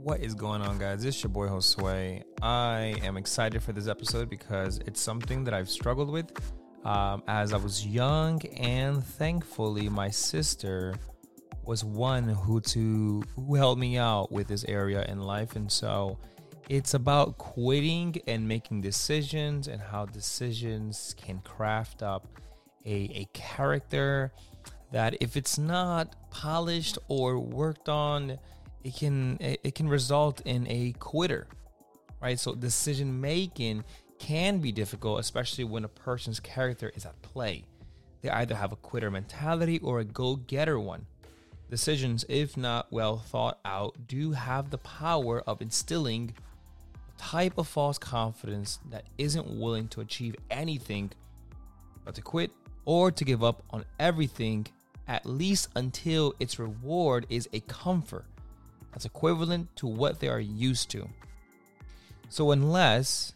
What is going on, guys? It's your boy Josue. I am excited for this episode because it's something that I've struggled with um, as I was young, and thankfully, my sister was one who to who helped me out with this area in life, and so it's about quitting and making decisions and how decisions can craft up a, a character that if it's not polished or worked on it can it can result in a quitter right? So decision making can be difficult especially when a person's character is at play. They either have a quitter mentality or a go-getter one. Decisions if not well thought out do have the power of instilling a type of false confidence that isn't willing to achieve anything but to quit or to give up on everything at least until its reward is a comfort that's equivalent to what they are used to. So unless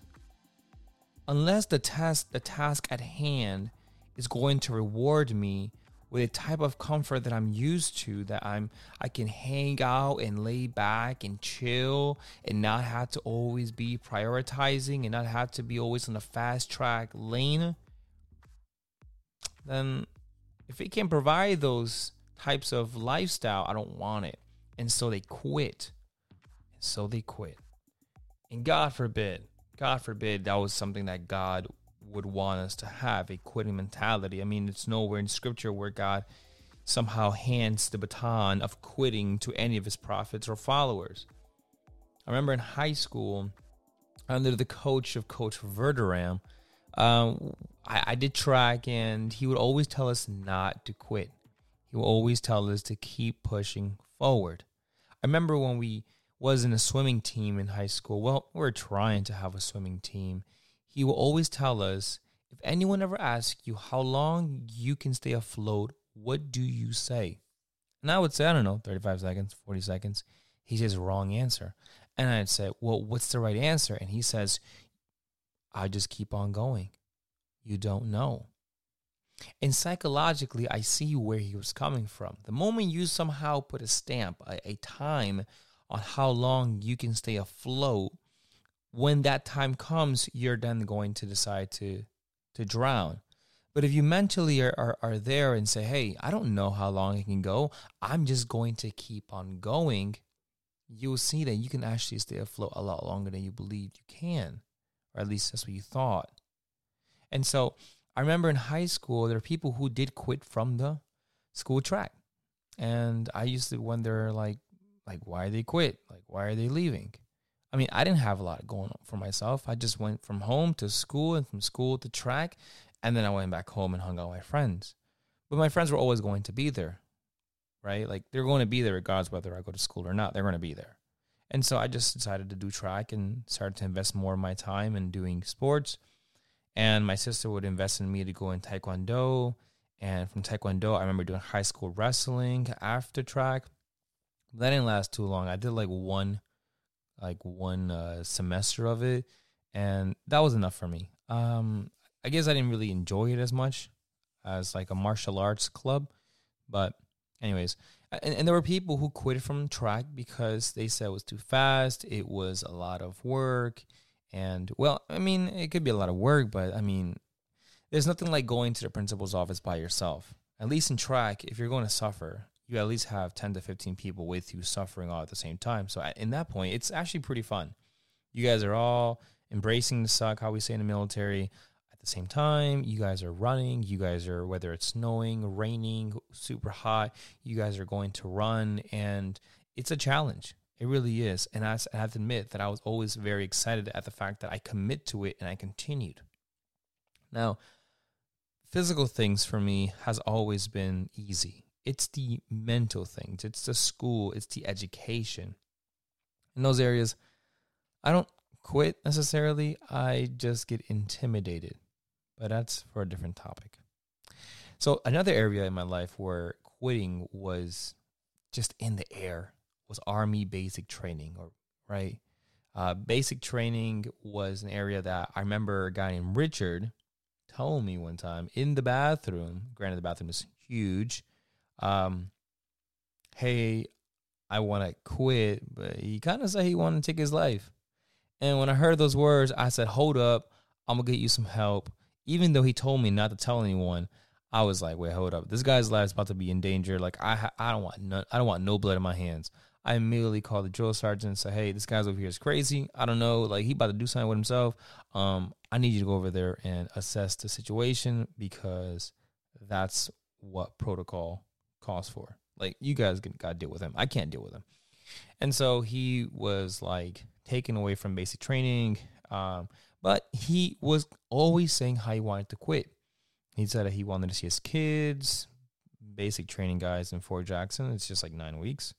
unless the task the task at hand is going to reward me with a type of comfort that I'm used to that I'm I can hang out and lay back and chill and not have to always be prioritizing and not have to be always on the fast track lane then if it can provide those types of lifestyle I don't want it and so they quit. And so they quit. And God forbid, God forbid that was something that God would want us to have a quitting mentality. I mean, it's nowhere in scripture where God somehow hands the baton of quitting to any of his prophets or followers. I remember in high school, under the coach of Coach Verderam, um, I, I did track, and he would always tell us not to quit. He would always tell us to keep pushing forward. I remember when we was in a swimming team in high school. Well, we are trying to have a swimming team. He will always tell us if anyone ever asks you how long you can stay afloat, what do you say? And I would say, I don't know, 35 seconds, 40 seconds. He says, wrong answer. And I'd say, well, what's the right answer? And he says, I just keep on going. You don't know. And psychologically, I see where he was coming from. The moment you somehow put a stamp, a, a, time on how long you can stay afloat, when that time comes, you're then going to decide to to drown. But if you mentally are, are, are there and say, hey, I don't know how long it can go, I'm just going to keep on going, you'll see that you can actually stay afloat a lot longer than you believed you can. Or at least that's what you thought. And so I remember in high school, there are people who did quit from the school track. And I used to wonder, like, like why they quit? Like, why are they leaving? I mean, I didn't have a lot going on for myself. I just went from home to school and from school to track. And then I went back home and hung out with my friends. But my friends were always going to be there, right? Like, they're going to be there regardless whether I go to school or not. They're going to be there. And so I just decided to do track and started to invest more of my time in doing sports and my sister would invest in me to go in Taekwondo. And from Taekwondo, I remember doing high school wrestling after track. That didn't last too long. I did like one, like one uh, semester of it, and that was enough for me. Um, I guess I didn't really enjoy it as much as like a martial arts club, but anyways, and, and there were people who quit from track because they said it was too fast. It was a lot of work and well, I mean, it could be a lot of work, but I mean, there's nothing like going to the principal's office by yourself. At least in track, if you're going to suffer, you at least have 10 to 15 people with you suffering all at the same time. So in that point, it's actually pretty fun. You guys are all embracing the suck, how we say in the military. At the same time, you guys are running. You guys are, whether it's snowing, raining, super hot, you guys are going to run. And it's a challenge. It really is. And I have to admit that I was always very excited at the fact that I commit to it and I continued. Now, physical things for me has always been easy. It's the mental things, it's the school, it's the education. In those areas, I don't quit necessarily, I just get intimidated. But that's for a different topic. So, another area in my life where quitting was just in the air was Army basic training, or right? Uh, basic training was an area that I remember a guy named Richard told me one time in the bathroom. Granted, the bathroom is huge. Um, hey, I want to quit, but he kind of said he wanted to take his life. And when I heard those words, I said, hold up, I'm to get you some help. Even though he told me not to tell anyone, I was like, wait, hold up. This guy's life is about to be in danger. Like I I don't want I don't want no blood in my hands. I immediately called the drill sergeant and said, Hey, this guy's over here is crazy. I don't know. Like he about to do something with himself. Um, I need you to go over there and assess the situation because that's what protocol calls for. Like you guys gotta deal with him. I can't deal with him. And so he was like taken away from basic training. Um, but he was always saying how he wanted to quit. He said that he wanted to see his kids, basic training guys in Fort Jackson. It's just like nine weeks.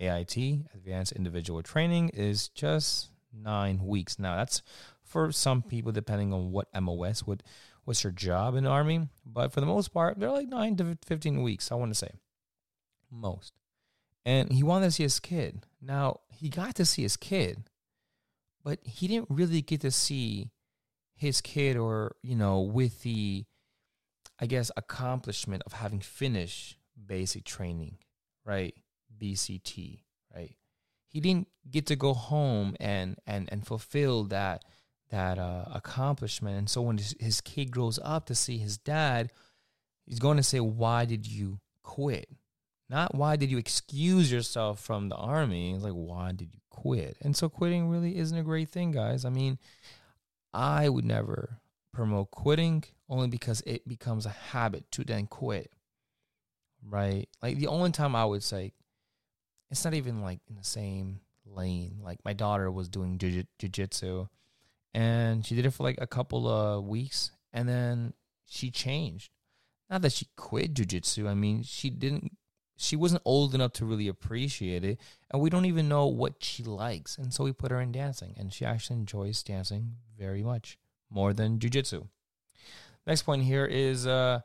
AIT, Advanced Individual Training, is just nine weeks. Now, that's for some people, depending on what MOS would, what's your job in the Army. But for the most part, they're like nine to 15 weeks, I want to say. Most. And he wanted to see his kid. Now, he got to see his kid, but he didn't really get to see his kid or, you know, with the I guess, accomplishment of having finished basic training, right? BCT, right? He didn't get to go home and and and fulfill that that uh, accomplishment. And so when his, his kid grows up to see his dad, he's going to say, "Why did you quit?" Not why did you excuse yourself from the army? It's like why did you quit? And so quitting really isn't a great thing, guys. I mean, I would never promote quitting only because it becomes a habit to then quit. Right? Like the only time I would say it's not even like in the same lane. Like my daughter was doing jiu-jitsu and she did it for like a couple of weeks and then she changed. Not that she quit jiu-jitsu. I mean, she didn't she wasn't old enough to really appreciate it and we don't even know what she likes and so we put her in dancing and she actually enjoys dancing very much more than jujitsu. Next point here is uh,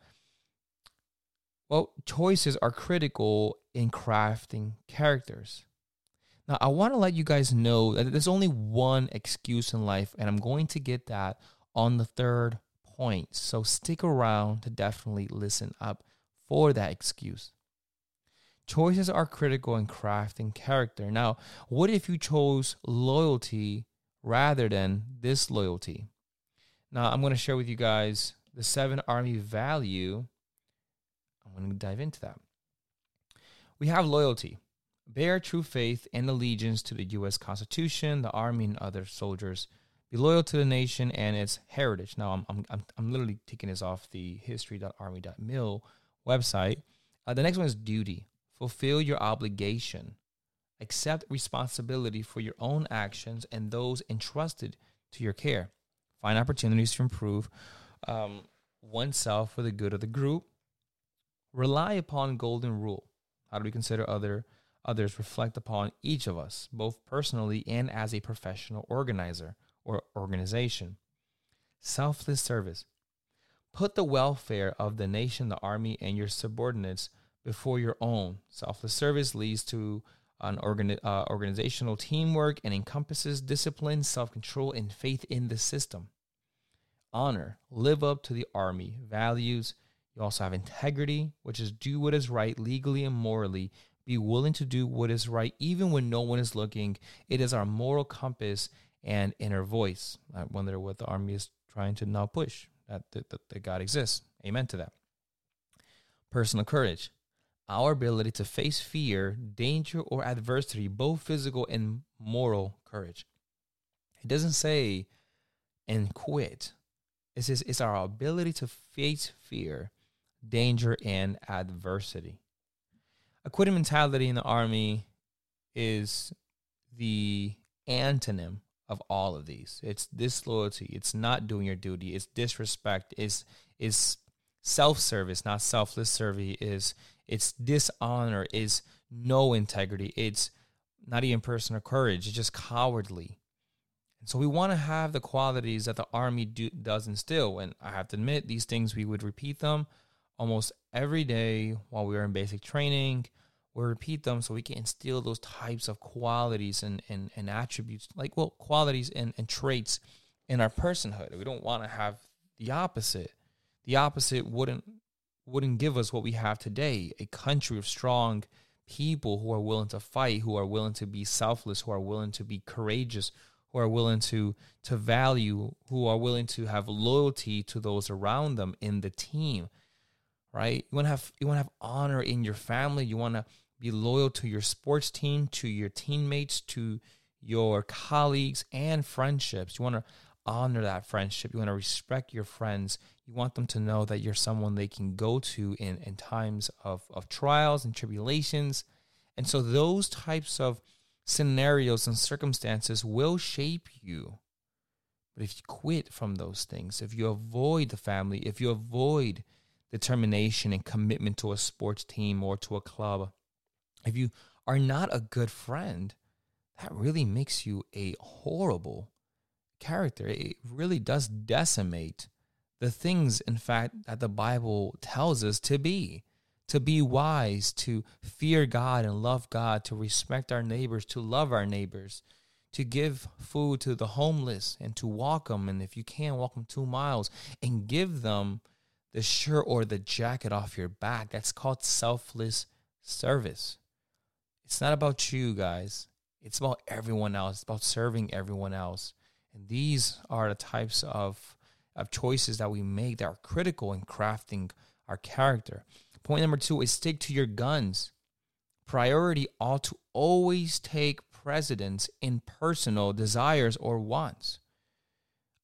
well, choices are critical in crafting characters. Now, I want to let you guys know that there's only one excuse in life, and I'm going to get that on the third point. So stick around to definitely listen up for that excuse. Choices are critical in crafting character. Now, what if you chose loyalty rather than disloyalty? Now, I'm going to share with you guys the seven army value. I'm going to dive into that. We have loyalty. Bear true faith and allegiance to the U.S. Constitution, the Army, and other soldiers. Be loyal to the nation and its heritage. Now, I'm, I'm, I'm, literally taking this off the history.army.mil website. Uh, the next one is duty. Fulfill your obligation. Accept responsibility for your own actions and those entrusted to your care find opportunities to improve um, oneself for the good of the group. Rely upon golden rule. How do we consider other others reflect upon each of us, both personally and as a professional organizer or organization? Selfless service. Put the welfare of the nation, the army, and your subordinates before your own. Selfless service leads to an organi- uh, organizational teamwork and encompasses discipline, self control, and faith in the system. Honor, live up to the army values. You also have integrity, which is do what is right legally and morally. Be willing to do what is right even when no one is looking. It is our moral compass and inner voice. I wonder what the army is trying to now push that, that, that God exists. Amen to that. Personal courage our ability to face fear, danger, or adversity, both physical and moral courage. It doesn't say and quit. It says it's our ability to face fear, danger, and adversity. A quitting mentality in the army is the antonym of all of these. It's disloyalty. It's not doing your duty. It's disrespect. It's is self-service, not selfless service. Is it's dishonor, is no integrity. It's not even personal courage. It's just cowardly. And so we want to have the qualities that the army do, does instill. And I have to admit, these things we would repeat them almost every day while we are in basic training. We repeat them so we can instill those types of qualities and, and, and attributes, like, well, qualities and, and traits in our personhood. We don't want to have the opposite. The opposite wouldn't wouldn't give us what we have today a country of strong people who are willing to fight, who are willing to be selfless, who are willing to be courageous, who are willing to to value, who are willing to have loyalty to those around them in the team. Right? You want to have you want to have honor in your family. You want to be loyal to your sports team, to your teammates, to your colleagues and friendships. You want to honor that friendship. You want to respect your friends. You want them to know that you're someone they can go to in, in times of, of trials and tribulations. And so those types of scenarios and circumstances will shape you. But if you quit from those things, if you avoid the family, if you avoid determination and commitment to a sports team or to a club, if you are not a good friend, that really makes you a horrible character. It really does decimate the things, in fact, that the Bible tells us to be to be wise, to fear God and love God, to respect our neighbors, to love our neighbors, to give food to the homeless and to walk them. And if you can, walk them two miles and give them the shirt or the jacket off your back. That's called selfless service. It's not about you guys, it's about everyone else, it's about serving everyone else. And these are the types of, of choices that we make that are critical in crafting our character. Point number two is stick to your guns. Priority ought to always take precedence in personal desires or wants.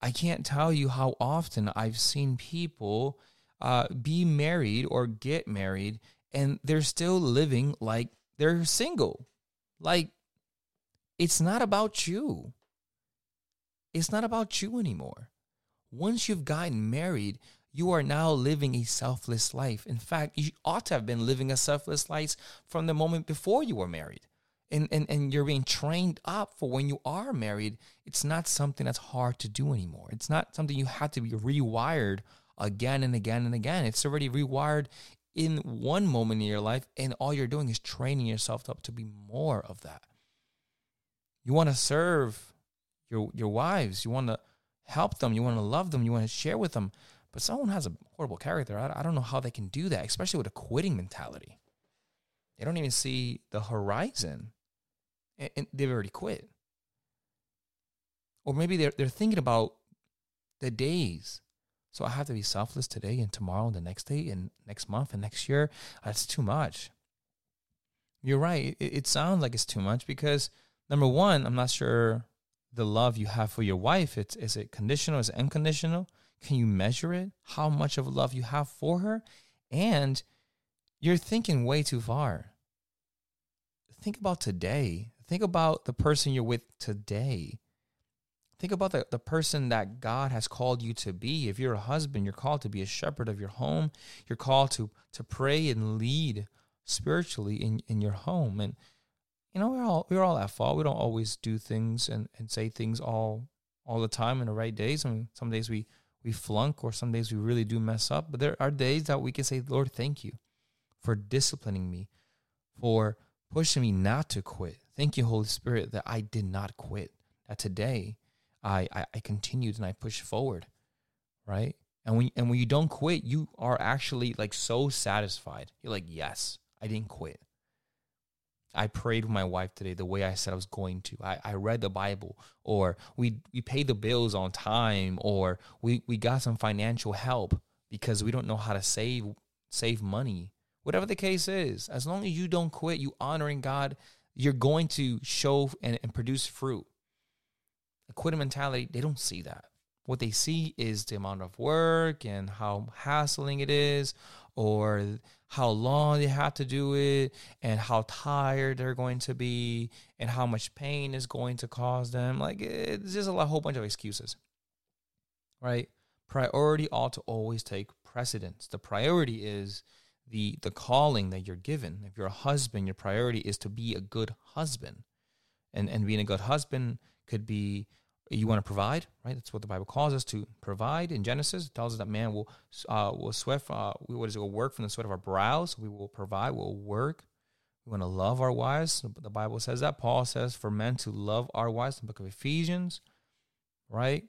I can't tell you how often I've seen people uh, be married or get married and they're still living like they're single. Like, it's not about you. It's not about you anymore. Once you've gotten married, you are now living a selfless life. In fact, you ought to have been living a selfless life from the moment before you were married. And, and, and you're being trained up for when you are married. It's not something that's hard to do anymore. It's not something you have to be rewired again and again and again. It's already rewired in one moment in your life, and all you're doing is training yourself up to be more of that. You want to serve your your wives. You want to help them. You want to love them. You want to share with them. But someone has a horrible character. I, I don't know how they can do that, especially with a quitting mentality. They don't even see the horizon, and, and they've already quit. Or maybe they're they're thinking about the days. So I have to be selfless today and tomorrow and the next day and next month and next year. That's too much. You're right. It, it sounds like it's too much because number one, I'm not sure the love you have for your wife, it's is it conditional, is it unconditional? Can you measure it? How much of love you have for her? And you're thinking way too far. Think about today. Think about the person you're with today. Think about the, the person that God has called you to be. If you're a husband, you're called to be a shepherd of your home. You're called to to pray and lead spiritually in, in your home. And you know, we're all we're all at fault. We don't always do things and, and say things all all the time in the right days. I mean, some days we we flunk or some days we really do mess up. But there are days that we can say, Lord, thank you for disciplining me, for pushing me not to quit. Thank you, Holy Spirit, that I did not quit. That today I I, I continued and I pushed forward. Right? And when and when you don't quit, you are actually like so satisfied. You're like, yes, I didn't quit. I prayed with my wife today the way I said I was going to. I, I read the Bible, or we we paid the bills on time, or we, we got some financial help because we don't know how to save save money. Whatever the case is, as long as you don't quit, you honoring God, you're going to show and, and produce fruit. A quitting mentality, they don't see that. What they see is the amount of work and how hassling it is, or how long they have to do it and how tired they're going to be and how much pain is going to cause them. Like eh, it's just a whole bunch of excuses, right? Priority ought to always take precedence. The priority is the the calling that you're given. If you're a husband, your priority is to be a good husband, and and being a good husband could be you want to provide, right? That's what the Bible calls us to provide. In Genesis, it tells us that man will uh, will sweat. Uh, what is it? Will work from the sweat of our brows. We will provide. We'll work. We want to love our wives. The Bible says that. Paul says for men to love our wives. The book of Ephesians, right?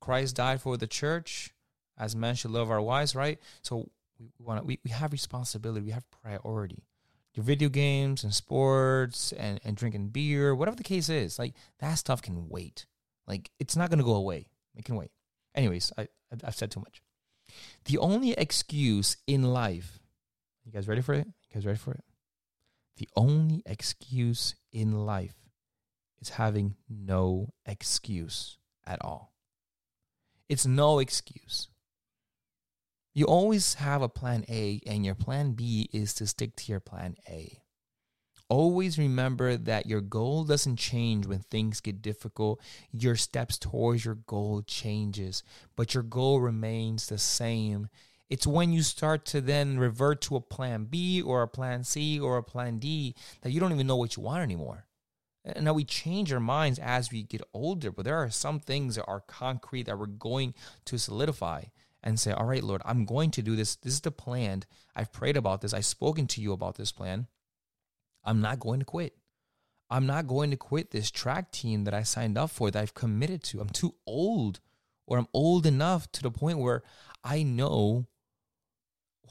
Christ died for the church, as men should love our wives, right? So we want to, we, we have responsibility. We have priority. Your video games and sports and, and drinking beer, whatever the case is, like that stuff can wait. Like it's not gonna go away. It can wait. Anyways, I I've said too much. The only excuse in life, you guys ready for it? You guys ready for it? The only excuse in life is having no excuse at all. It's no excuse. You always have a plan A, and your plan B is to stick to your plan A. Always remember that your goal doesn't change when things get difficult. Your steps towards your goal changes, but your goal remains the same. It's when you start to then revert to a plan B or a plan C or a plan D that you don't even know what you want anymore. And now we change our minds as we get older, but there are some things that are concrete that we're going to solidify and say, All right, Lord, I'm going to do this. This is the plan. I've prayed about this. I've spoken to you about this plan. I'm not going to quit. I'm not going to quit this track team that I signed up for, that I've committed to. I'm too old, or I'm old enough to the point where I know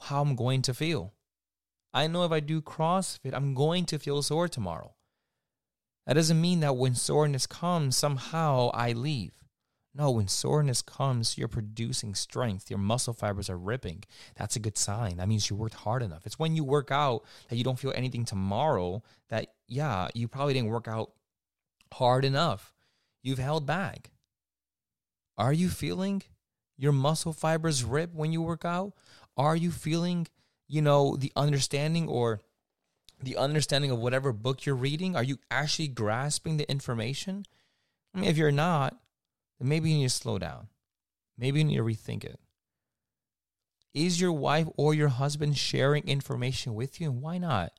how I'm going to feel. I know if I do CrossFit, I'm going to feel sore tomorrow. That doesn't mean that when soreness comes, somehow I leave. No, when soreness comes, you're producing strength. Your muscle fibers are ripping. That's a good sign. That means you worked hard enough. It's when you work out that you don't feel anything tomorrow that, yeah, you probably didn't work out hard enough. You've held back. Are you feeling your muscle fibers rip when you work out? Are you feeling, you know, the understanding or the understanding of whatever book you're reading? Are you actually grasping the information? I mean, if you're not, then maybe you need to slow down. Maybe you need to rethink it. Is your wife or your husband sharing information with you? And why not?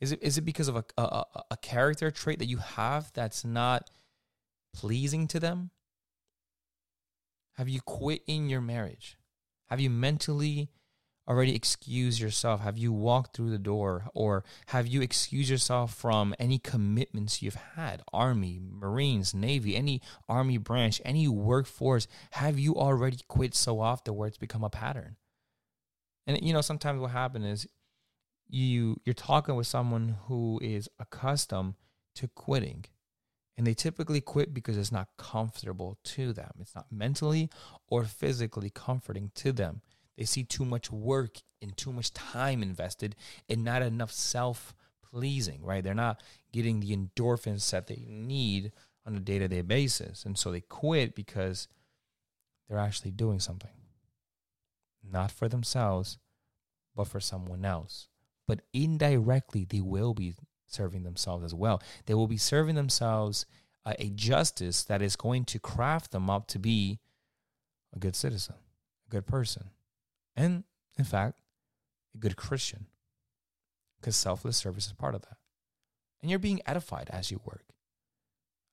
Is it is it because of a, a, a character trait that you have that's not pleasing to them? Have you quit in your marriage? Have you mentally already excused yourself? Have you walked through the door? Or have you excused yourself from any commitments you've had? Army, Marines, Navy, any Army branch, any workforce. Have you already quit so often where it's become a pattern? And you know, sometimes what happens is you you're talking with someone who is accustomed to quitting. And they typically quit because it's not comfortable to them. It's not mentally or physically comforting to them. They see too much work and too much time invested and not enough self pleasing, right? They're not getting the endorphins that they need on a day to day basis. And so they quit because they're actually doing something, not for themselves, but for someone else. But indirectly, they will be serving themselves as well. They will be serving themselves uh, a justice that is going to craft them up to be a good citizen, a good person and in fact, a good Christian. Because selfless service is part of that. And you're being edified as you work.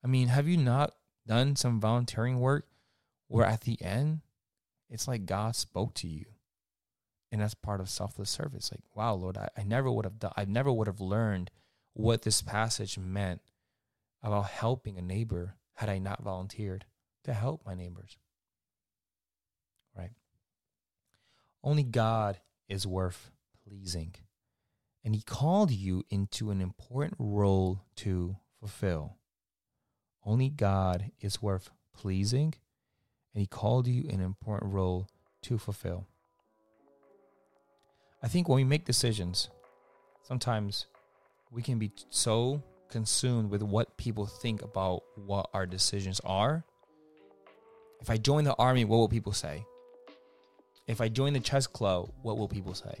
I mean, have you not done some volunteering work where at the end, it's like God spoke to you? And that's part of selfless service. Like, wow, Lord, I, I never would have done, I never would have learned what this passage meant about helping a neighbor had I not volunteered to help my neighbors. Right? Only God is worth pleasing. And He called you into an important role to fulfill. Only God is worth pleasing, and He called you an important role to fulfill. I think when we make decisions, sometimes we can be so consumed with what people think about what our decisions are. If I join the army, what will people say? If I join the chess club, what will people say?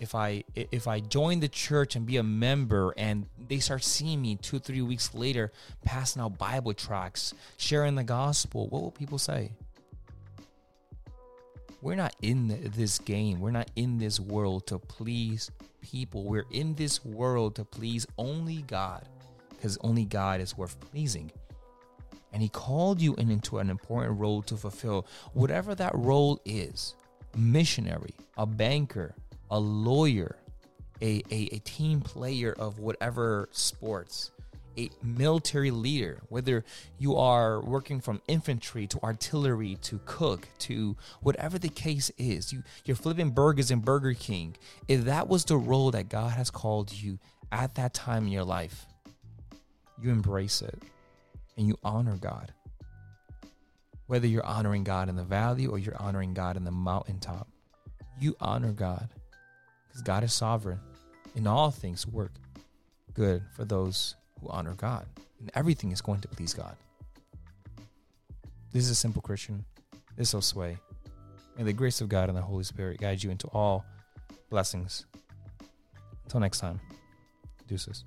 If I if I join the church and be a member and they start seeing me two three weeks later passing out Bible tracts, sharing the gospel, what will people say? We're not in this game. We're not in this world to please people. We're in this world to please only God because only God is worth pleasing and he called you in into an important role to fulfill whatever that role is missionary a banker a lawyer a, a, a team player of whatever sports a military leader, whether you are working from infantry to artillery to cook to whatever the case is, you, you're flipping burgers in Burger King. If that was the role that God has called you at that time in your life, you embrace it and you honor God. Whether you're honoring God in the valley or you're honoring God in the mountaintop, you honor God because God is sovereign. In all things, work good for those who honor God, and everything is going to please God. This is a simple Christian. This is Josue. May the grace of God and the Holy Spirit guide you into all blessings. Until next time, deuces.